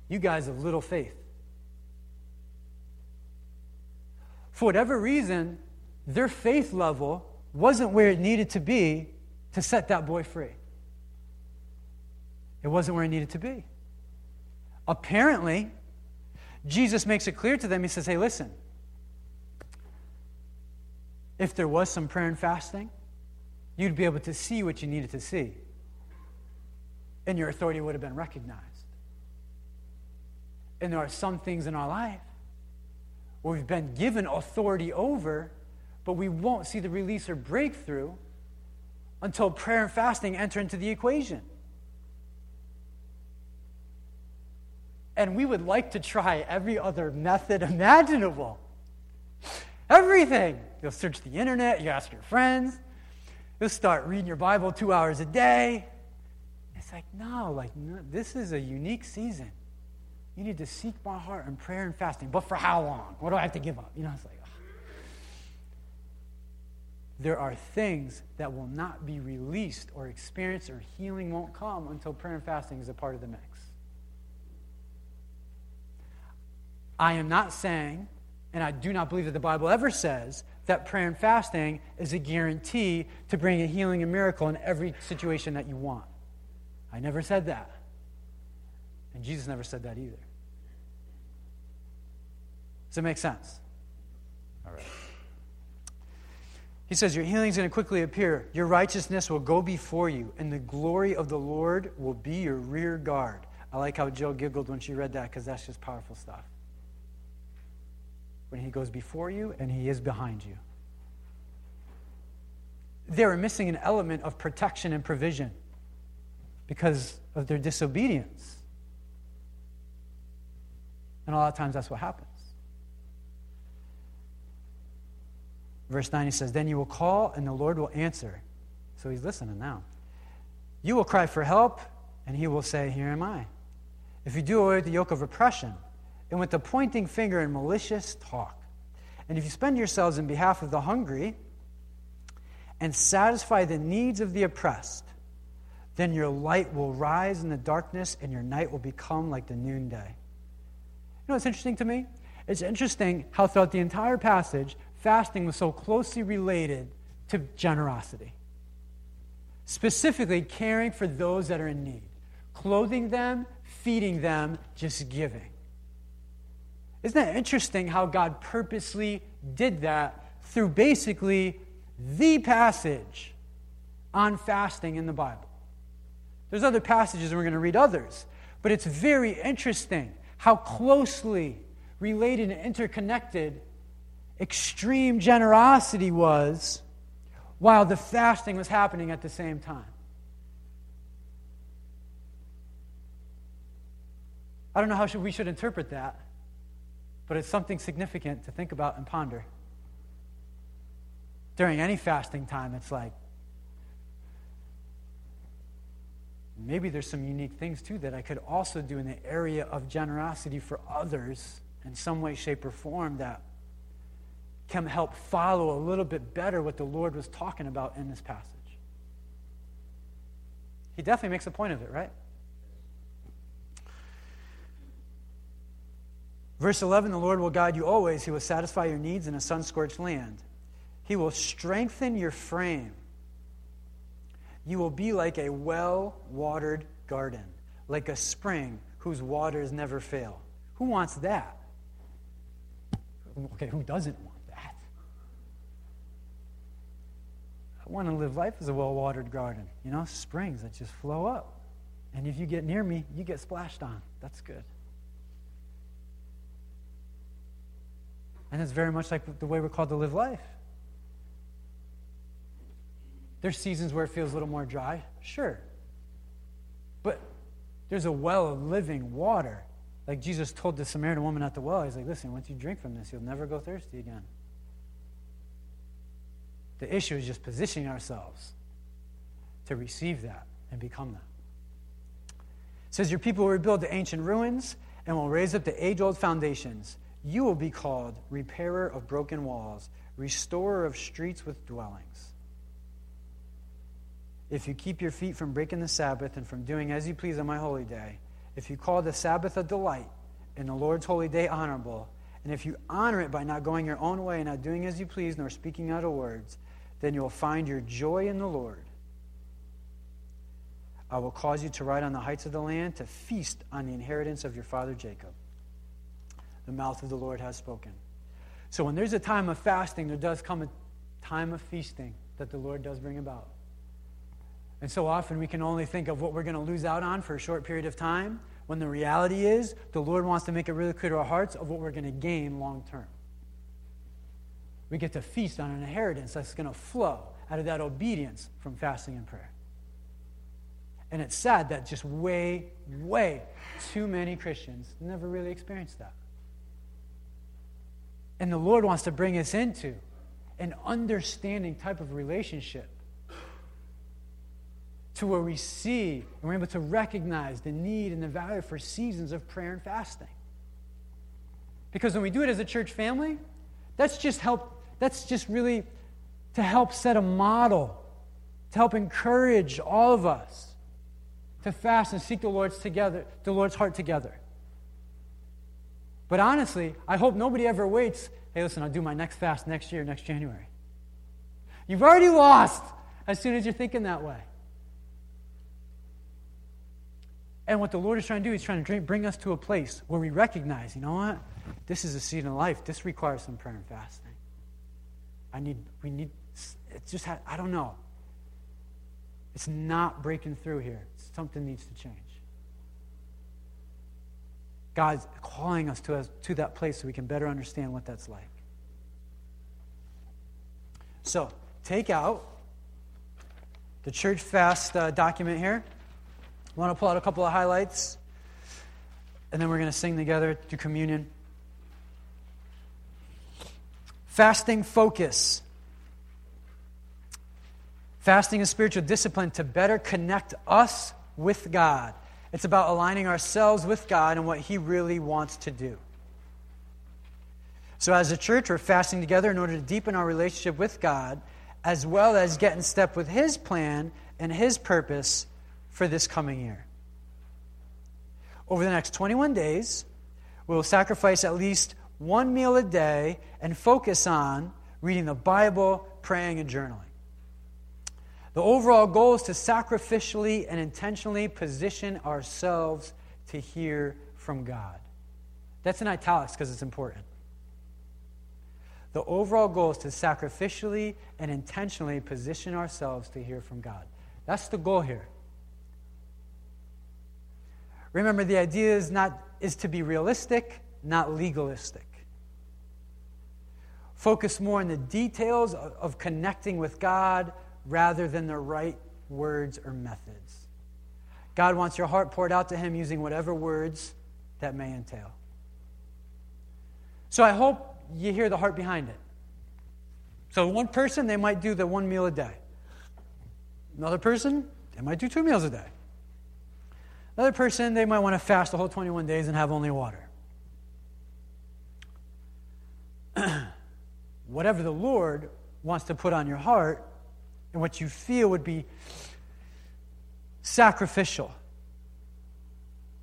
You guys have little faith. For whatever reason, their faith level wasn't where it needed to be to set that boy free. It wasn't where it needed to be. Apparently, Jesus makes it clear to them. He says, Hey, listen, if there was some prayer and fasting, you'd be able to see what you needed to see, and your authority would have been recognized. And there are some things in our life where we've been given authority over, but we won't see the release or breakthrough until prayer and fasting enter into the equation. And we would like to try every other method imaginable. Everything. You'll search the internet, you ask your friends, you'll start reading your Bible two hours a day. It's like, no, like, no, this is a unique season. You need to seek my heart in prayer and fasting. But for how long? What do I have to give up? You know, it's like, there are things that will not be released or experienced or healing won't come until prayer and fasting is a part of the mix. I am not saying, and I do not believe that the Bible ever says, that prayer and fasting is a guarantee to bring a healing and miracle in every situation that you want. I never said that. And Jesus never said that either. Does it make sense? All right. He says, Your healing is going to quickly appear. Your righteousness will go before you, and the glory of the Lord will be your rear guard. I like how Jill giggled when she read that because that's just powerful stuff. When he goes before you and he is behind you. They are missing an element of protection and provision because of their disobedience. And a lot of times that's what happens. Verse 9, he says, Then you will call, and the Lord will answer. So he's listening now. You will cry for help, and he will say, Here am I. If you do away with the yoke of oppression, and with the pointing finger and malicious talk, and if you spend yourselves in behalf of the hungry, and satisfy the needs of the oppressed, then your light will rise in the darkness, and your night will become like the noonday. You know what's interesting to me? It's interesting how throughout the entire passage, fasting was so closely related to generosity. Specifically, caring for those that are in need, clothing them, feeding them, just giving. Isn't that interesting how God purposely did that through basically the passage on fasting in the Bible? There's other passages, and we're going to read others, but it's very interesting how closely related and interconnected extreme generosity was while the fasting was happening at the same time. I don't know how we should interpret that, but it's something significant to think about and ponder. During any fasting time, it's like, maybe there's some unique things too that I could also do in the area of generosity for others in some way, shape, or form that can help follow a little bit better what the Lord was talking about in this passage. He definitely makes a point of it, right? Verse 11 The Lord will guide you always. He will satisfy your needs in a sun scorched land. He will strengthen your frame. You will be like a well watered garden, like a spring whose waters never fail. Who wants that? Okay, who doesn't want that? I want to live life as a well watered garden, you know, springs that just flow up. And if you get near me, you get splashed on. That's good. And it's very much like the way we're called to live life. There's seasons where it feels a little more dry, sure. But there's a well of living water. Like Jesus told the Samaritan woman at the well, he's like, listen, once you drink from this, you'll never go thirsty again. The issue is just positioning ourselves to receive that and become that. It says, Your people will rebuild the ancient ruins and will raise up the age old foundations. You will be called repairer of broken walls, restorer of streets with dwellings. If you keep your feet from breaking the Sabbath and from doing as you please on my holy day, if you call the Sabbath a delight and the Lord's holy day honorable, and if you honor it by not going your own way, not doing as you please, nor speaking of words, then you'll find your joy in the Lord. I will cause you to ride on the heights of the land, to feast on the inheritance of your father Jacob. The mouth of the Lord has spoken. So when there's a time of fasting, there does come a time of feasting that the Lord does bring about. And so often we can only think of what we're going to lose out on for a short period of time, when the reality is the Lord wants to make it really clear to our hearts of what we're going to gain long term. We get to feast on an inheritance that's going to flow out of that obedience from fasting and prayer. And it's sad that just way, way too many Christians never really experienced that. And the Lord wants to bring us into an understanding type of relationship to where we see and we're able to recognize the need and the value for seasons of prayer and fasting. Because when we do it as a church family, that's just help that's just really to help set a model, to help encourage all of us to fast and seek the Lord's together, the Lord's heart together. But honestly, I hope nobody ever waits, hey, listen, I'll do my next fast next year, next January. You've already lost as soon as you're thinking that way. And what the Lord is trying to do, He's trying to bring us to a place where we recognize, you know what? This is a season of life. This requires some prayer and fasting. I need, we need, it's just, I don't know. It's not breaking through here. Something needs to change. God's calling us to, us to that place so we can better understand what that's like. So, take out the church fast uh, document here. I want to pull out a couple of highlights, and then we're going to sing together to communion. Fasting focus. Fasting is spiritual discipline to better connect us with God. It's about aligning ourselves with God and what He really wants to do. So, as a church, we're fasting together in order to deepen our relationship with God, as well as get in step with His plan and His purpose for this coming year. Over the next 21 days, we will sacrifice at least one meal a day and focus on reading the Bible, praying, and journaling. The overall goal is to sacrificially and intentionally position ourselves to hear from God. That's in italics because it's important. The overall goal is to sacrificially and intentionally position ourselves to hear from God. That's the goal here. Remember, the idea is not is to be realistic, not legalistic. Focus more on the details of, of connecting with God rather than the right words or methods. God wants your heart poured out to Him using whatever words that may entail. So I hope you hear the heart behind it. So, one person, they might do the one meal a day. Another person, they might do two meals a day. Another person, they might want to fast the whole 21 days and have only water. Whatever the Lord wants to put on your heart and what you feel would be sacrificial.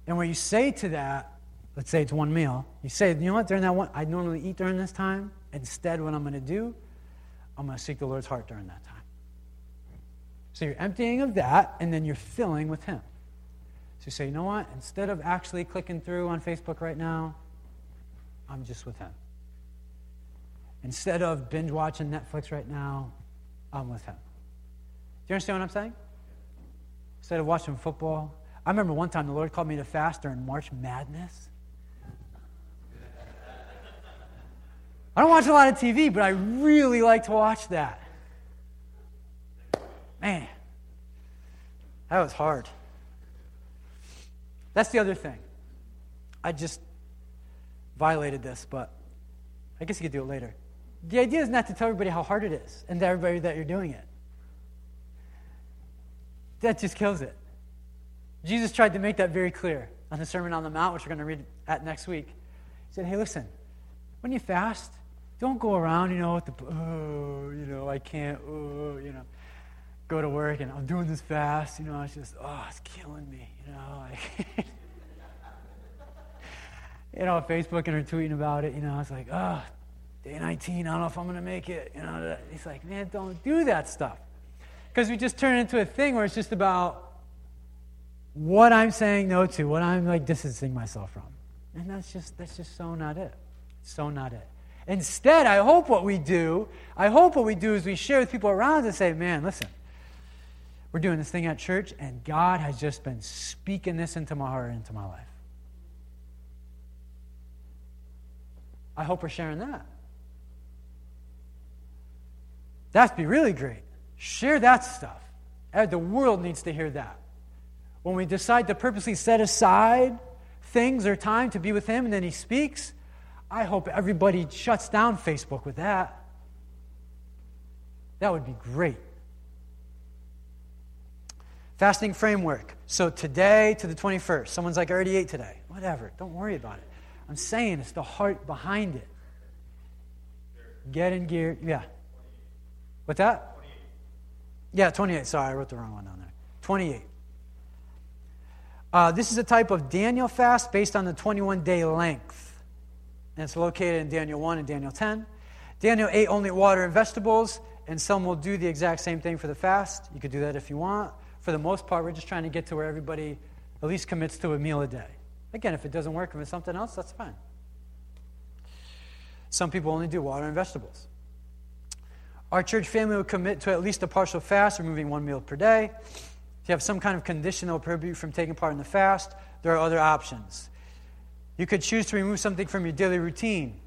And when you say to that, let's say it's one meal, you say, you know what, during that one, I normally eat during this time. Instead, what I'm going to do, I'm going to seek the Lord's heart during that time. So you're emptying of that, and then you're filling with Him. So you say, you know what? Instead of actually clicking through on Facebook right now, I'm just with Him. Instead of binge watching Netflix right now, I'm with Him. You understand what I'm saying? Instead of watching football, I remember one time the Lord called me to fast during March Madness. I don't watch a lot of TV, but I really like to watch that. Man, that was hard. That's the other thing. I just violated this, but I guess you could do it later. The idea is not to tell everybody how hard it is and to everybody that you're doing it. That just kills it. Jesus tried to make that very clear on the Sermon on the Mount, which we're going to read at next week. He said, Hey, listen, when you fast, don't go around, you know, with the, oh, you know, I can't, oh, you know, go to work and I'm doing this fast, you know, it's just, oh, it's killing me, you know. Like, you know, Facebook and her tweeting about it, you know, I was like, oh, day 19, I don't know if I'm going to make it. You know, he's like, man, don't do that stuff. Because we just turn it into a thing where it's just about what I'm saying no to, what I'm like distancing myself from. And that's just, that's just so not it. So not it. Instead, I hope what we do, I hope what we do is we share with people around us and say, man, listen, we're doing this thing at church, and God has just been speaking this into my heart, into my life. I hope we're sharing that. That'd be really great. Share that stuff. Uh, the world needs to hear that. When we decide to purposely set aside things or time to be with Him and then He speaks, I hope everybody shuts down Facebook with that. That would be great. Fasting framework. So today to the 21st. Someone's like, I already ate today. Whatever. Don't worry about it. I'm saying it's the heart behind it. Get in gear. Yeah. What's that? 28. Yeah, 28. Sorry, I wrote the wrong one down there. 28. Uh, this is a type of Daniel fast based on the 21 day length. And it's located in Daniel 1 and Daniel 10. Daniel ate only water and vegetables, and some will do the exact same thing for the fast. You could do that if you want. For the most part, we're just trying to get to where everybody at least commits to a meal a day. Again, if it doesn't work, if it's something else, that's fine. Some people only do water and vegetables. Our church family will commit to at least a partial fast, removing one meal per day. If you have some kind of condition that will prohibit you from taking part in the fast, there are other options. You could choose to remove something from your daily routine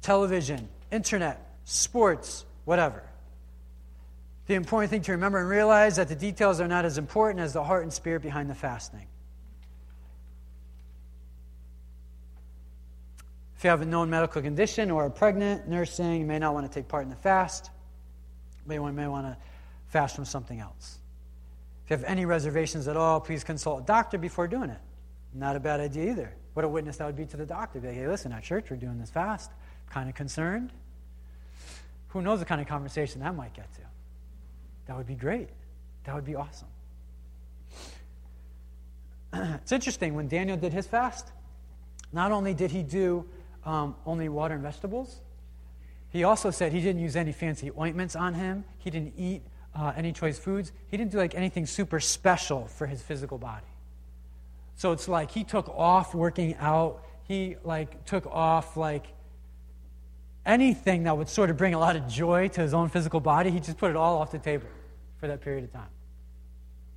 television, internet, sports, whatever. The important thing to remember and realize that the details are not as important as the heart and spirit behind the fasting. If you have a known medical condition or are pregnant, nursing, you may not want to take part in the fast, but you may want to fast from something else. If you have any reservations at all, please consult a doctor before doing it. Not a bad idea either. What a witness that would be to the doctor. Be like, hey, listen, at church we're doing this fast. kind of concerned. Who knows the kind of conversation that might get to? That would be great. That would be awesome. it's interesting, when Daniel did his fast, not only did he do um, only water and vegetables. He also said he didn't use any fancy ointments on him. He didn't eat uh, any choice foods. He didn't do like anything super special for his physical body. So it's like he took off working out. He like took off like anything that would sort of bring a lot of joy to his own physical body. He just put it all off the table for that period of time,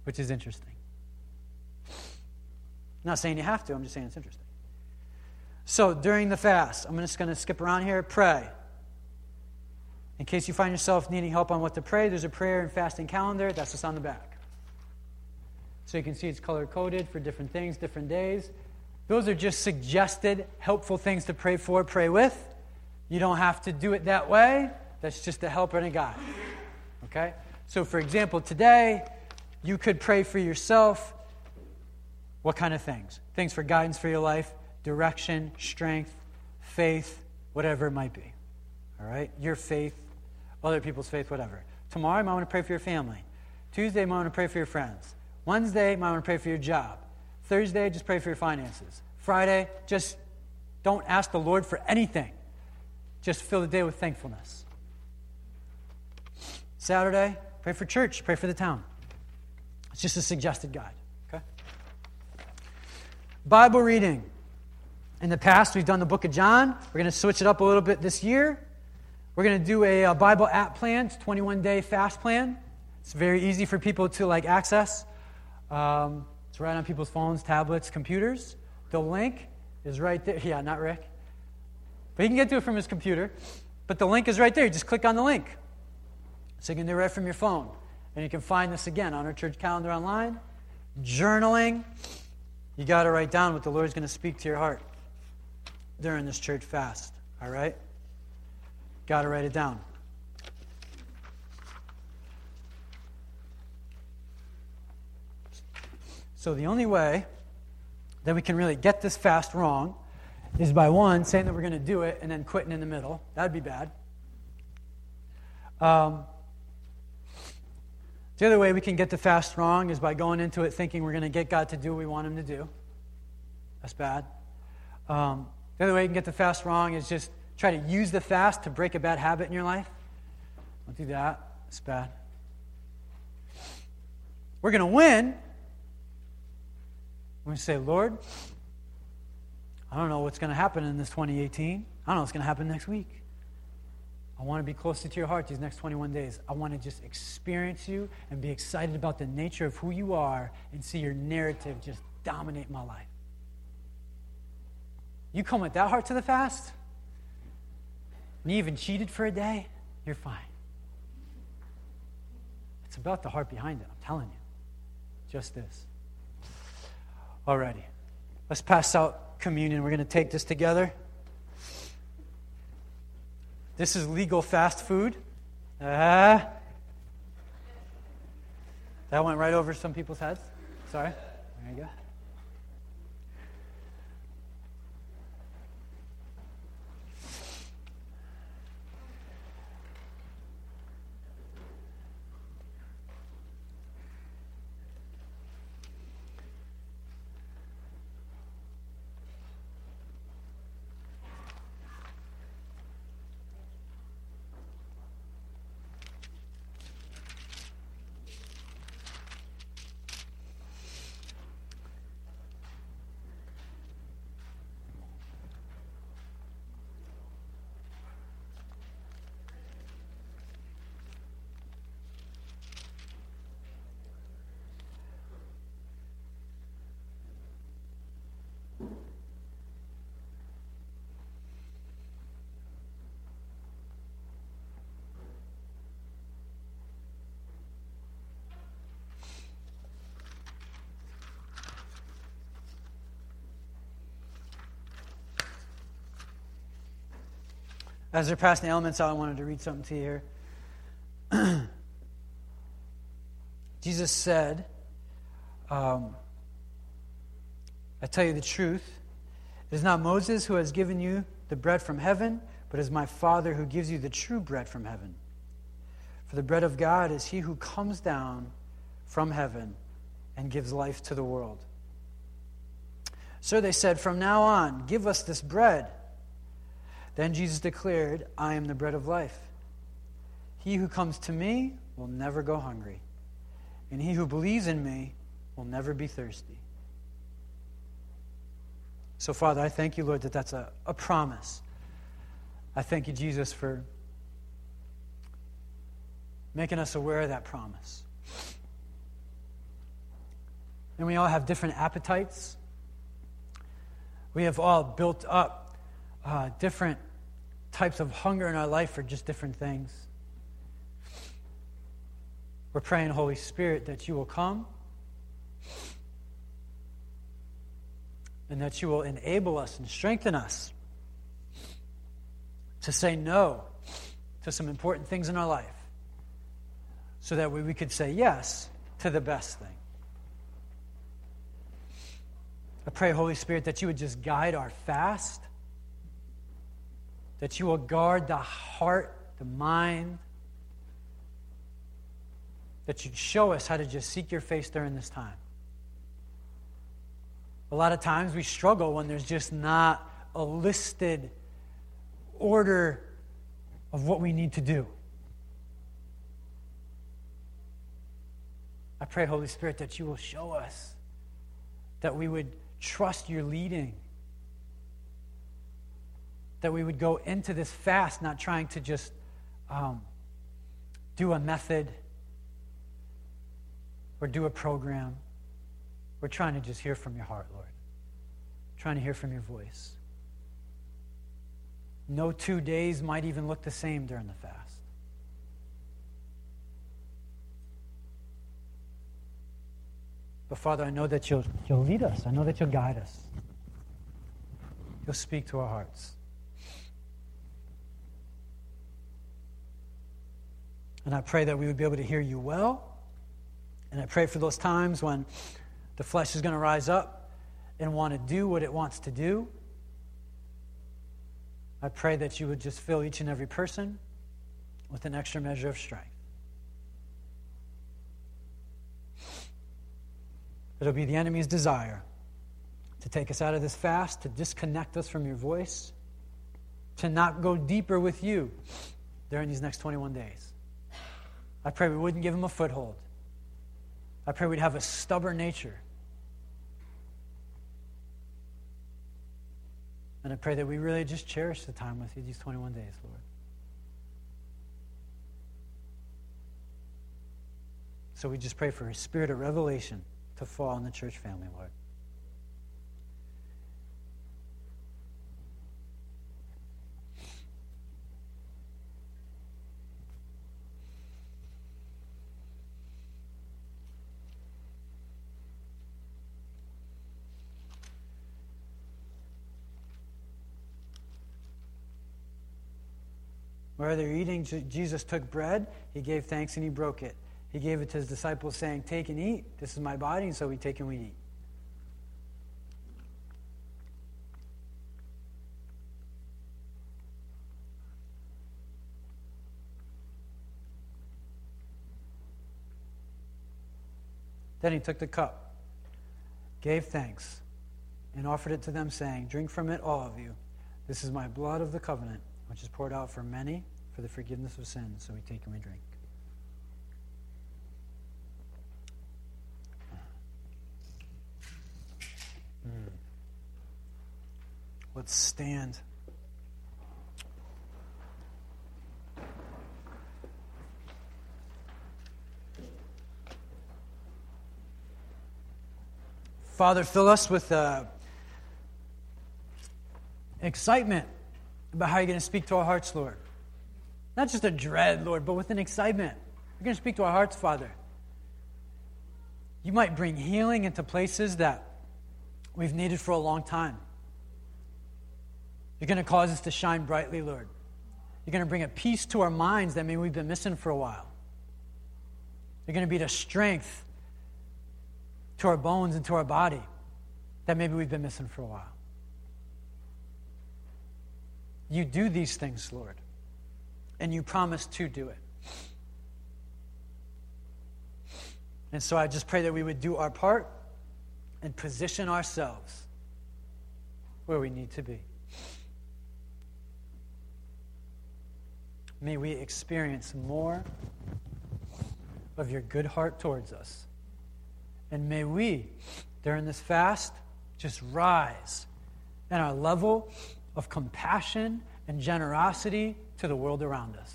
which is interesting. I'm not saying you have to. I'm just saying it's interesting. So during the fast, I'm just going to skip around here. Pray. In case you find yourself needing help on what to pray, there's a prayer and fasting calendar. That's just on the back. So you can see it's color coded for different things, different days. Those are just suggested, helpful things to pray for, pray with. You don't have to do it that way. That's just a helper and a guide. Okay? So, for example, today, you could pray for yourself. What kind of things? Things for guidance for your life direction, strength, faith, whatever it might be. All right? Your faith, other people's faith, whatever. Tomorrow, I might want to pray for your family. Tuesday, I might want to pray for your friends. Wednesday, I might want to pray for your job. Thursday, just pray for your finances. Friday, just don't ask the Lord for anything. Just fill the day with thankfulness. Saturday, pray for church, pray for the town. It's just a suggested guide. Okay? Bible reading. In the past, we've done the book of John. We're going to switch it up a little bit this year. We're going to do a, a Bible app plan, it's a 21 day fast plan. It's very easy for people to like access. Um, it's right on people's phones, tablets, computers. The link is right there. Yeah, not Rick. But he can get to it from his computer. But the link is right there. You just click on the link. So you can do it right from your phone. And you can find this again on our church calendar online. Journaling. You got to write down what the Lord's going to speak to your heart during this church fast. All right? got to write it down. So, the only way that we can really get this fast wrong is by one, saying that we're going to do it and then quitting in the middle. That'd be bad. Um, the other way we can get the fast wrong is by going into it thinking we're going to get God to do what we want Him to do. That's bad. Um, the other way you can get the fast wrong is just try to use the fast to break a bad habit in your life. Don't do that. It's bad. We're going to win. To say, Lord, I don't know what's going to happen in this 2018. I don't know what's going to happen next week. I want to be closer to your heart these next 21 days. I want to just experience you and be excited about the nature of who you are and see your narrative just dominate my life. You come with that heart to the fast, and you even cheated for a day, you're fine. It's about the heart behind it, I'm telling you. Just this. Alrighty. Let's pass out communion. We're going to take this together. This is legal fast food. Uh, that went right over some people's heads. Sorry. There you go. As they're passing the elements out, I wanted to read something to you here. Jesus said, um, I tell you the truth. It is not Moses who has given you the bread from heaven, but it is my Father who gives you the true bread from heaven. For the bread of God is he who comes down from heaven and gives life to the world. So they said, From now on, give us this bread. Then Jesus declared, I am the bread of life. He who comes to me will never go hungry, and he who believes in me will never be thirsty. So, Father, I thank you, Lord, that that's a, a promise. I thank you, Jesus, for making us aware of that promise. And we all have different appetites. We have all built up uh, different types of hunger in our life for just different things. We're praying, Holy Spirit, that you will come and that you will enable us and strengthen us to say no to some important things in our life so that we, we could say yes to the best thing. I pray, Holy Spirit, that you would just guide our fast that you will guard the heart, the mind, that you'd show us how to just seek your face during this time. A lot of times we struggle when there's just not a listed order of what we need to do. I pray, Holy Spirit, that you will show us, that we would trust your leading that we would go into this fast not trying to just um, do a method or do a program. We're trying to just hear from your heart, Lord. Trying to hear from your voice. No two days might even look the same during the fast. But Father, I know that you'll, you'll lead us. I know that you'll guide us. You'll speak to our hearts. And I pray that we would be able to hear you well. And I pray for those times when the flesh is going to rise up and want to do what it wants to do. I pray that you would just fill each and every person with an extra measure of strength. It'll be the enemy's desire to take us out of this fast, to disconnect us from your voice, to not go deeper with you during these next 21 days. I pray we wouldn't give him a foothold. I pray we'd have a stubborn nature. And I pray that we really just cherish the time with you these 21 days, Lord. So we just pray for a spirit of revelation to fall on the church family, Lord. Where they're eating, Jesus took bread, he gave thanks, and he broke it. He gave it to his disciples, saying, Take and eat. This is my body. And so we take and we eat. Then he took the cup, gave thanks, and offered it to them, saying, Drink from it, all of you. This is my blood of the covenant which is poured out for many for the forgiveness of sins. So we take and we drink. Mm. Let's stand. Father, fill us with uh, excitement about how you're going to speak to our hearts, Lord. Not just a dread, Lord, but with an excitement. You're going to speak to our hearts, Father. You might bring healing into places that we've needed for a long time. You're going to cause us to shine brightly, Lord. You're going to bring a peace to our minds that maybe we've been missing for a while. You're going to be the strength to our bones and to our body that maybe we've been missing for a while. You do these things, Lord, and you promise to do it. And so I just pray that we would do our part and position ourselves where we need to be. May we experience more of your good heart towards us. And may we, during this fast, just rise in our level of compassion and generosity to the world around us.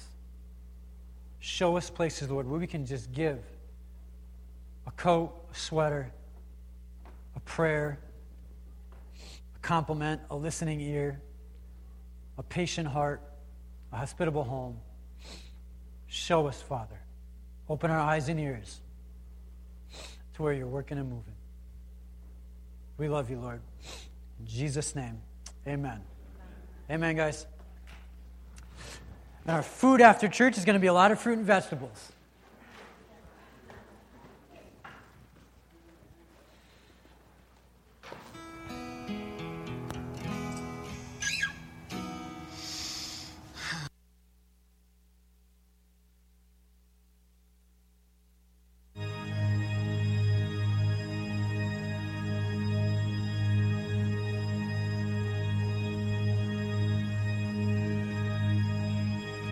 Show us places, Lord, where we can just give a coat, a sweater, a prayer, a compliment, a listening ear, a patient heart, a hospitable home. Show us, Father. Open our eyes and ears to where you're working and moving. We love you, Lord. In Jesus' name, amen. Amen, guys. And our food after church is going to be a lot of fruit and vegetables.